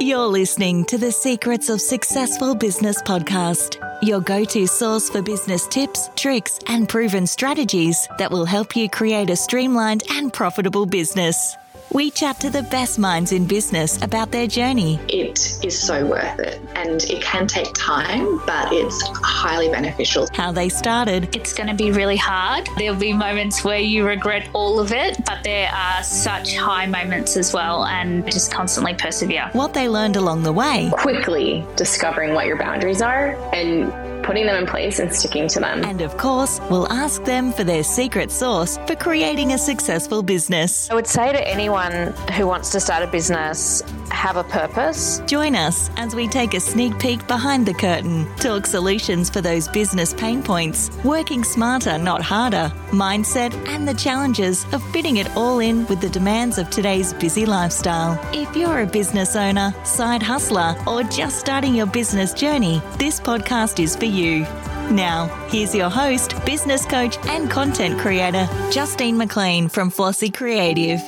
You're listening to the Secrets of Successful Business podcast, your go to source for business tips, tricks, and proven strategies that will help you create a streamlined and profitable business. We chat to the best minds in business about their journey. It is so worth it and it can take time, but it's highly beneficial. How they started. It's going to be really hard. There'll be moments where you regret all of it, but there are such high moments as well, and just constantly persevere. What they learned along the way. Quickly discovering what your boundaries are and putting them in place and sticking to them. And of course, we'll ask them for their secret sauce for creating a successful business. I would say to anyone who wants to start a business, have a purpose. Join us as we take a sneak peek behind the curtain, talk solutions for those business pain points, working smarter, not harder, mindset, and the challenges of fitting it all in with the demands of today's busy lifestyle. If you're a business owner, side hustler, or just starting your business journey, this podcast is for you. Now, here's your host, business coach, and content creator, Justine McLean from Flossi Creative.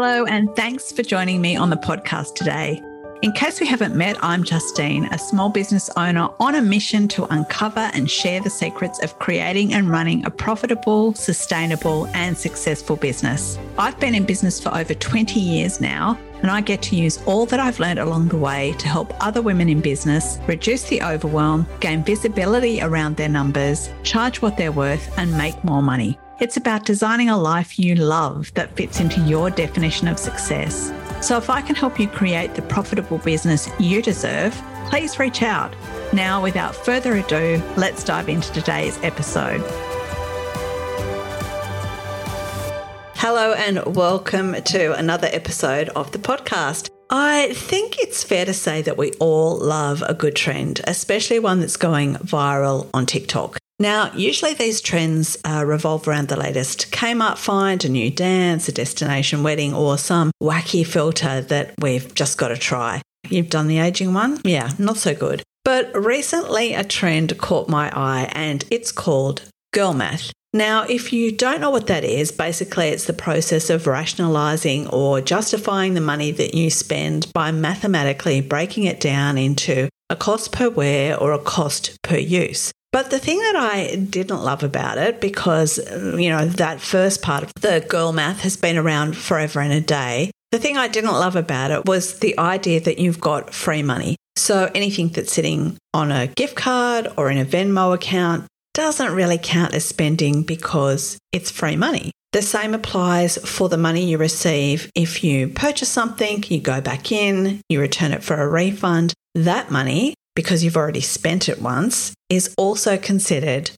Hello, and thanks for joining me on the podcast today. In case we haven't met, I'm Justine, a small business owner on a mission to uncover and share the secrets of creating and running a profitable, sustainable, and successful business. I've been in business for over 20 years now, and I get to use all that I've learned along the way to help other women in business reduce the overwhelm, gain visibility around their numbers, charge what they're worth, and make more money. It's about designing a life you love that fits into your definition of success. So, if I can help you create the profitable business you deserve, please reach out. Now, without further ado, let's dive into today's episode. Hello, and welcome to another episode of the podcast. I think it's fair to say that we all love a good trend, especially one that's going viral on TikTok. Now, usually these trends uh, revolve around the latest Kmart find, a new dance, a destination wedding, or some wacky filter that we've just got to try. You've done the aging one? Yeah, not so good. But recently a trend caught my eye and it's called girl math. Now, if you don't know what that is, basically it's the process of rationalizing or justifying the money that you spend by mathematically breaking it down into a cost per wear or a cost per use. But the thing that I didn't love about it, because, you know, that first part of the girl math has been around forever and a day, the thing I didn't love about it was the idea that you've got free money. So anything that's sitting on a gift card or in a Venmo account doesn't really count as spending because it's free money. The same applies for the money you receive if you purchase something, you go back in, you return it for a refund. That money because you've already spent it once is also considered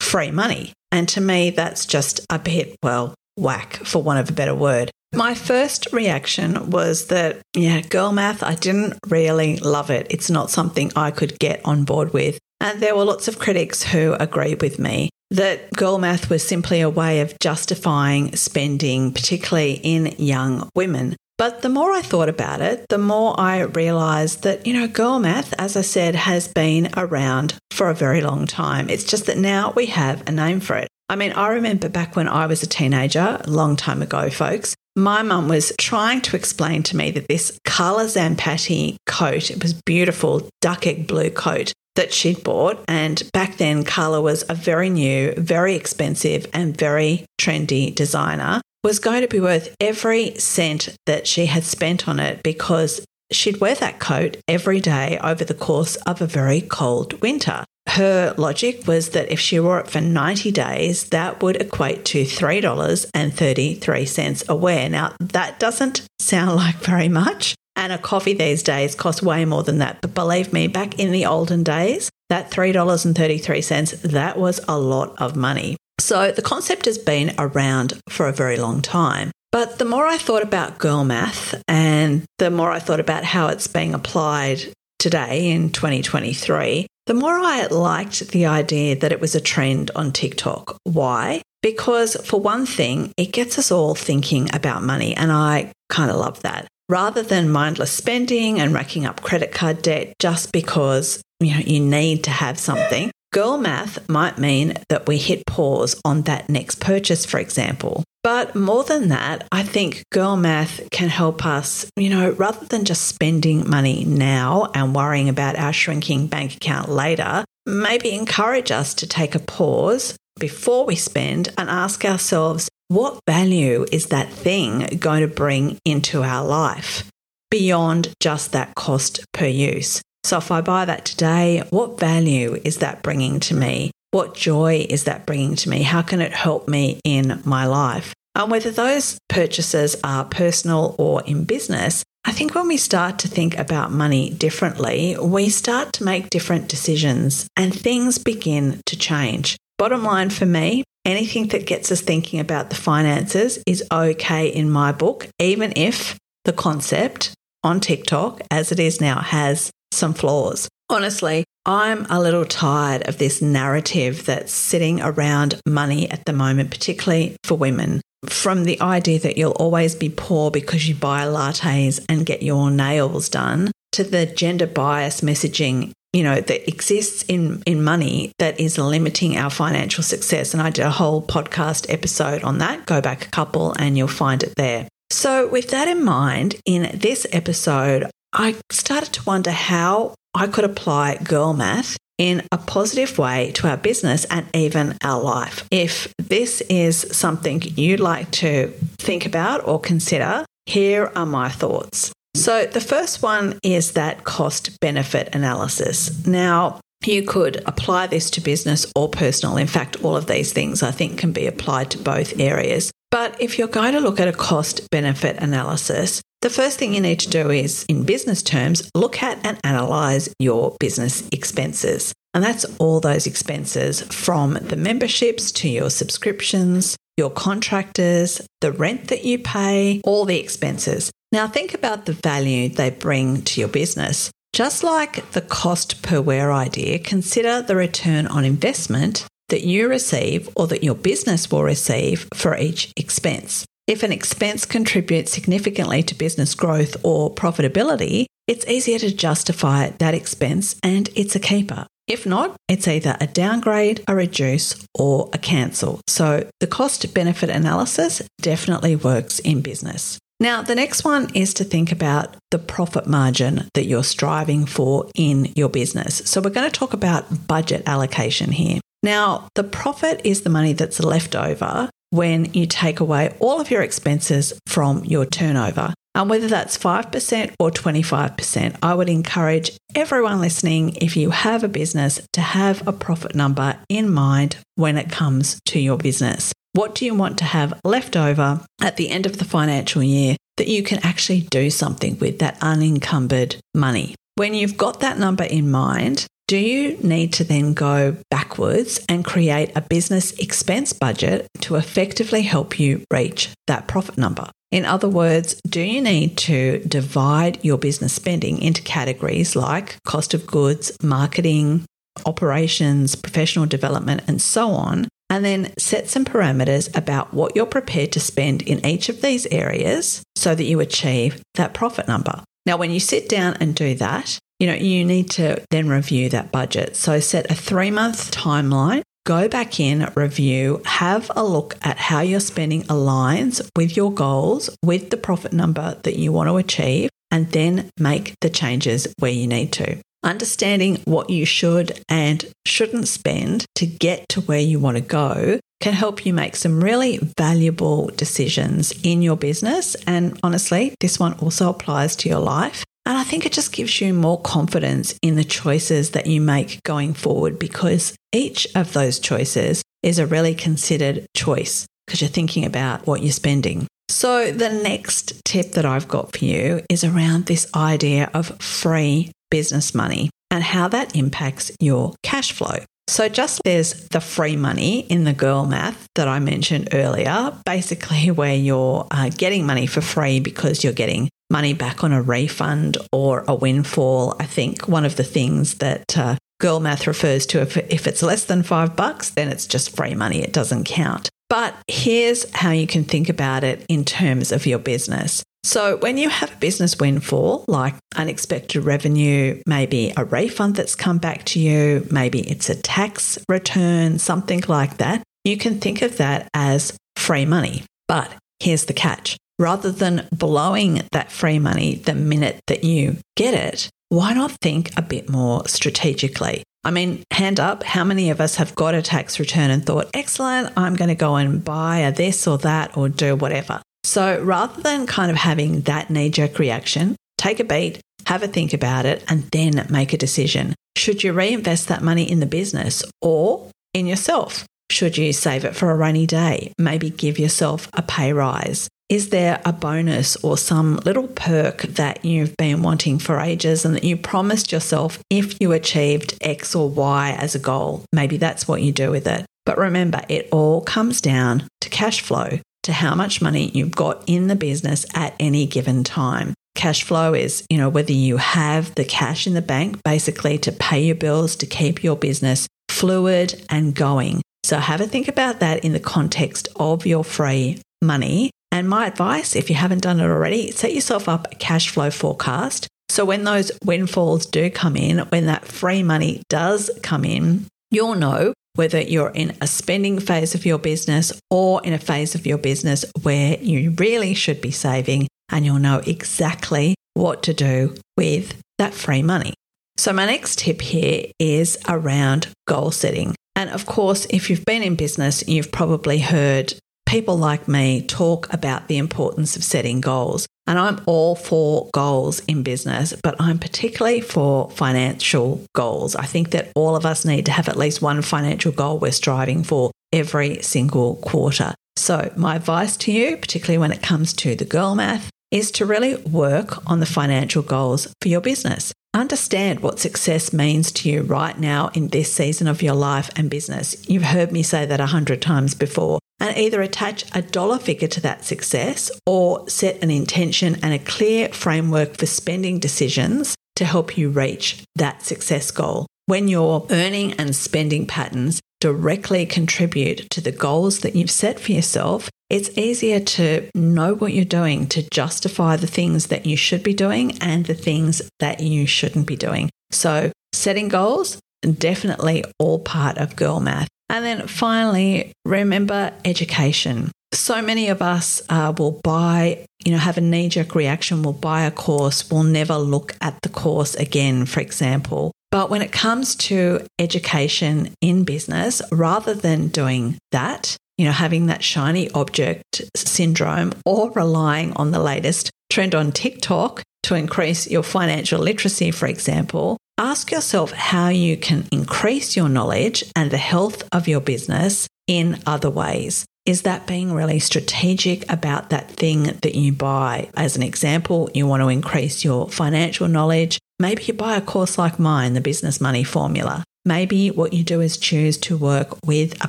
free money. And to me, that's just a bit, well, whack, for want of a better word. My first reaction was that, yeah, girl math, I didn't really love it. It's not something I could get on board with. And there were lots of critics who agreed with me that girl math was simply a way of justifying spending, particularly in young women. But the more I thought about it, the more I realized that, you know, girl math, as I said, has been around for a very long time. It's just that now we have a name for it. I mean, I remember back when I was a teenager, a long time ago, folks, my mum was trying to explain to me that this Carla Zampatti coat, it was beautiful duck egg blue coat that she'd bought. And back then, Carla was a very new, very expensive, and very trendy designer was going to be worth every cent that she had spent on it because she'd wear that coat every day over the course of a very cold winter. Her logic was that if she wore it for 90 days, that would equate to $3.33 a wear. Now, that doesn't sound like very much. And a coffee these days costs way more than that. But believe me, back in the olden days, that $3.33, that was a lot of money. So the concept has been around for a very long time. But the more I thought about girl math and the more I thought about how it's being applied today in 2023, the more I liked the idea that it was a trend on TikTok. Why? Because, for one thing, it gets us all thinking about money, and I kind of love that. Rather than mindless spending and racking up credit card debt just because you know you need to have something, Girl math might mean that we hit pause on that next purchase, for example. But more than that, I think girl math can help us, you know, rather than just spending money now and worrying about our shrinking bank account later, maybe encourage us to take a pause before we spend and ask ourselves, what value is that thing going to bring into our life beyond just that cost per use? So if I buy that today, what value is that bringing to me? What joy is that bringing to me? How can it help me in my life? And whether those purchases are personal or in business, I think when we start to think about money differently, we start to make different decisions and things begin to change. Bottom line for me, anything that gets us thinking about the finances is okay in my book, even if the concept on TikTok, as it is now, has some flaws. Honestly, I'm a little tired of this narrative that's sitting around money at the moment, particularly for women. From the idea that you'll always be poor because you buy lattes and get your nails done, to the gender bias messaging you know that exists in in money that is limiting our financial success and I did a whole podcast episode on that go back a couple and you'll find it there so with that in mind in this episode I started to wonder how I could apply girl math in a positive way to our business and even our life. If this is something you'd like to think about or consider, here are my thoughts. So, the first one is that cost benefit analysis. Now, you could apply this to business or personal. In fact, all of these things I think can be applied to both areas. But if you're going to look at a cost benefit analysis, the first thing you need to do is, in business terms, look at and analyze your business expenses. And that's all those expenses from the memberships to your subscriptions, your contractors, the rent that you pay, all the expenses. Now, think about the value they bring to your business. Just like the cost per wear idea, consider the return on investment that you receive or that your business will receive for each expense. If an expense contributes significantly to business growth or profitability, it's easier to justify that expense and it's a keeper. If not, it's either a downgrade, a reduce, or a cancel. So the cost benefit analysis definitely works in business. Now, the next one is to think about the profit margin that you're striving for in your business. So, we're going to talk about budget allocation here. Now, the profit is the money that's left over when you take away all of your expenses from your turnover. And whether that's 5% or 25%, I would encourage everyone listening, if you have a business, to have a profit number in mind when it comes to your business. What do you want to have left over at the end of the financial year that you can actually do something with that unencumbered money? When you've got that number in mind, do you need to then go backwards and create a business expense budget to effectively help you reach that profit number? In other words, do you need to divide your business spending into categories like cost of goods, marketing, operations, professional development, and so on, and then set some parameters about what you're prepared to spend in each of these areas so that you achieve that profit number? Now, when you sit down and do that, you know, you need to then review that budget. So set a three month timeline, go back in, review, have a look at how your spending aligns with your goals, with the profit number that you want to achieve, and then make the changes where you need to. Understanding what you should and shouldn't spend to get to where you want to go can help you make some really valuable decisions in your business. And honestly, this one also applies to your life. And I think it just gives you more confidence in the choices that you make going forward because each of those choices is a really considered choice because you're thinking about what you're spending. So, the next tip that I've got for you is around this idea of free business money and how that impacts your cash flow. So, just there's the free money in the girl math that I mentioned earlier, basically, where you're uh, getting money for free because you're getting money back on a refund or a windfall. I think one of the things that uh, Girl Math refers to if, if it's less than five bucks, then it's just free money. It doesn't count. But here's how you can think about it in terms of your business. So, when you have a business windfall, like unexpected revenue, maybe a refund that's come back to you, maybe it's a tax return, something like that, you can think of that as free money. But here's the catch rather than blowing that free money the minute that you get it, why not think a bit more strategically? I mean, hand up, how many of us have got a tax return and thought, excellent, I'm going to go and buy a this or that or do whatever? So rather than kind of having that knee jerk reaction, take a beat, have a think about it, and then make a decision. Should you reinvest that money in the business or in yourself? Should you save it for a rainy day? Maybe give yourself a pay rise. Is there a bonus or some little perk that you've been wanting for ages and that you promised yourself if you achieved X or Y as a goal? Maybe that's what you do with it. But remember, it all comes down to cash flow to how much money you've got in the business at any given time. Cash flow is, you know, whether you have the cash in the bank basically to pay your bills, to keep your business fluid and going. So have a think about that in the context of your free money. And my advice, if you haven't done it already, set yourself up a cash flow forecast. So when those windfalls do come in, when that free money does come in, you'll know whether you're in a spending phase of your business or in a phase of your business where you really should be saving, and you'll know exactly what to do with that free money. So, my next tip here is around goal setting. And of course, if you've been in business, you've probably heard people like me talk about the importance of setting goals. And I'm all for goals in business, but I'm particularly for financial goals. I think that all of us need to have at least one financial goal we're striving for every single quarter. So, my advice to you, particularly when it comes to the girl math, is to really work on the financial goals for your business. Understand what success means to you right now in this season of your life and business. You've heard me say that a hundred times before. And either attach a dollar figure to that success or set an intention and a clear framework for spending decisions to help you reach that success goal. When your earning and spending patterns directly contribute to the goals that you've set for yourself, it's easier to know what you're doing to justify the things that you should be doing and the things that you shouldn't be doing. So, setting goals, definitely all part of girl math. And then finally, remember education. So many of us uh, will buy, you know, have a knee jerk reaction, will buy a course, will never look at the course again, for example. But when it comes to education in business, rather than doing that, you know, having that shiny object syndrome or relying on the latest trend on TikTok to increase your financial literacy, for example, ask yourself how you can increase your knowledge and the health of your business in other ways. Is that being really strategic about that thing that you buy? As an example, you want to increase your financial knowledge. Maybe you buy a course like mine, the Business Money Formula. Maybe what you do is choose to work with a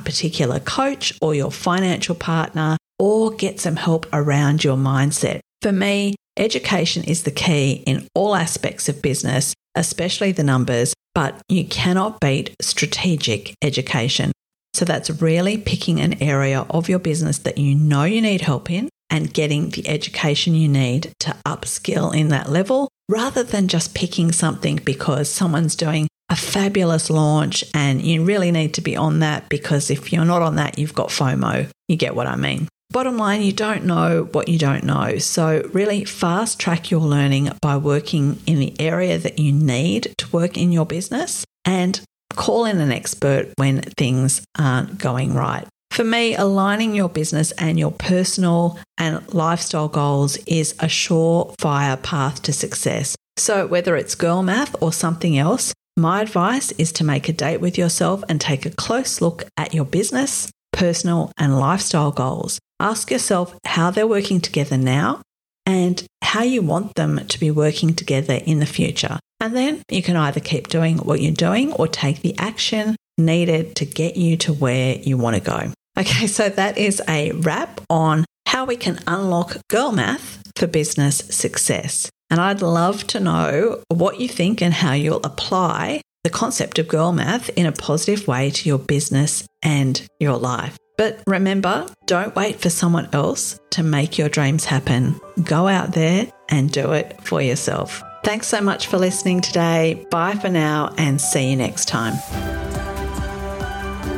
particular coach or your financial partner or get some help around your mindset. For me, education is the key in all aspects of business, especially the numbers, but you cannot beat strategic education. So that's really picking an area of your business that you know you need help in and getting the education you need to upskill in that level rather than just picking something because someone's doing a fabulous launch and you really need to be on that because if you're not on that, you've got FOMO. You get what I mean. Bottom line, you don't know what you don't know. So, really fast track your learning by working in the area that you need to work in your business and call in an expert when things aren't going right. For me, aligning your business and your personal and lifestyle goals is a surefire path to success. So, whether it's girl math or something else, my advice is to make a date with yourself and take a close look at your business, personal, and lifestyle goals. Ask yourself how they're working together now and how you want them to be working together in the future. And then you can either keep doing what you're doing or take the action needed to get you to where you want to go. Okay, so that is a wrap on how we can unlock girl math for business success. And I'd love to know what you think and how you'll apply the concept of girl math in a positive way to your business and your life. But remember, don't wait for someone else to make your dreams happen. Go out there and do it for yourself. Thanks so much for listening today. Bye for now and see you next time.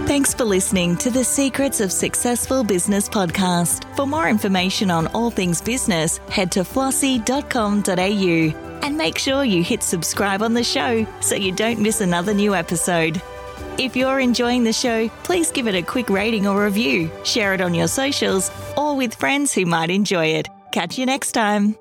Thanks for listening to the Secrets of Successful Business podcast. For more information on all things business, head to flossi.com.au and make sure you hit subscribe on the show so you don't miss another new episode. If you're enjoying the show, please give it a quick rating or review, share it on your socials, or with friends who might enjoy it. Catch you next time.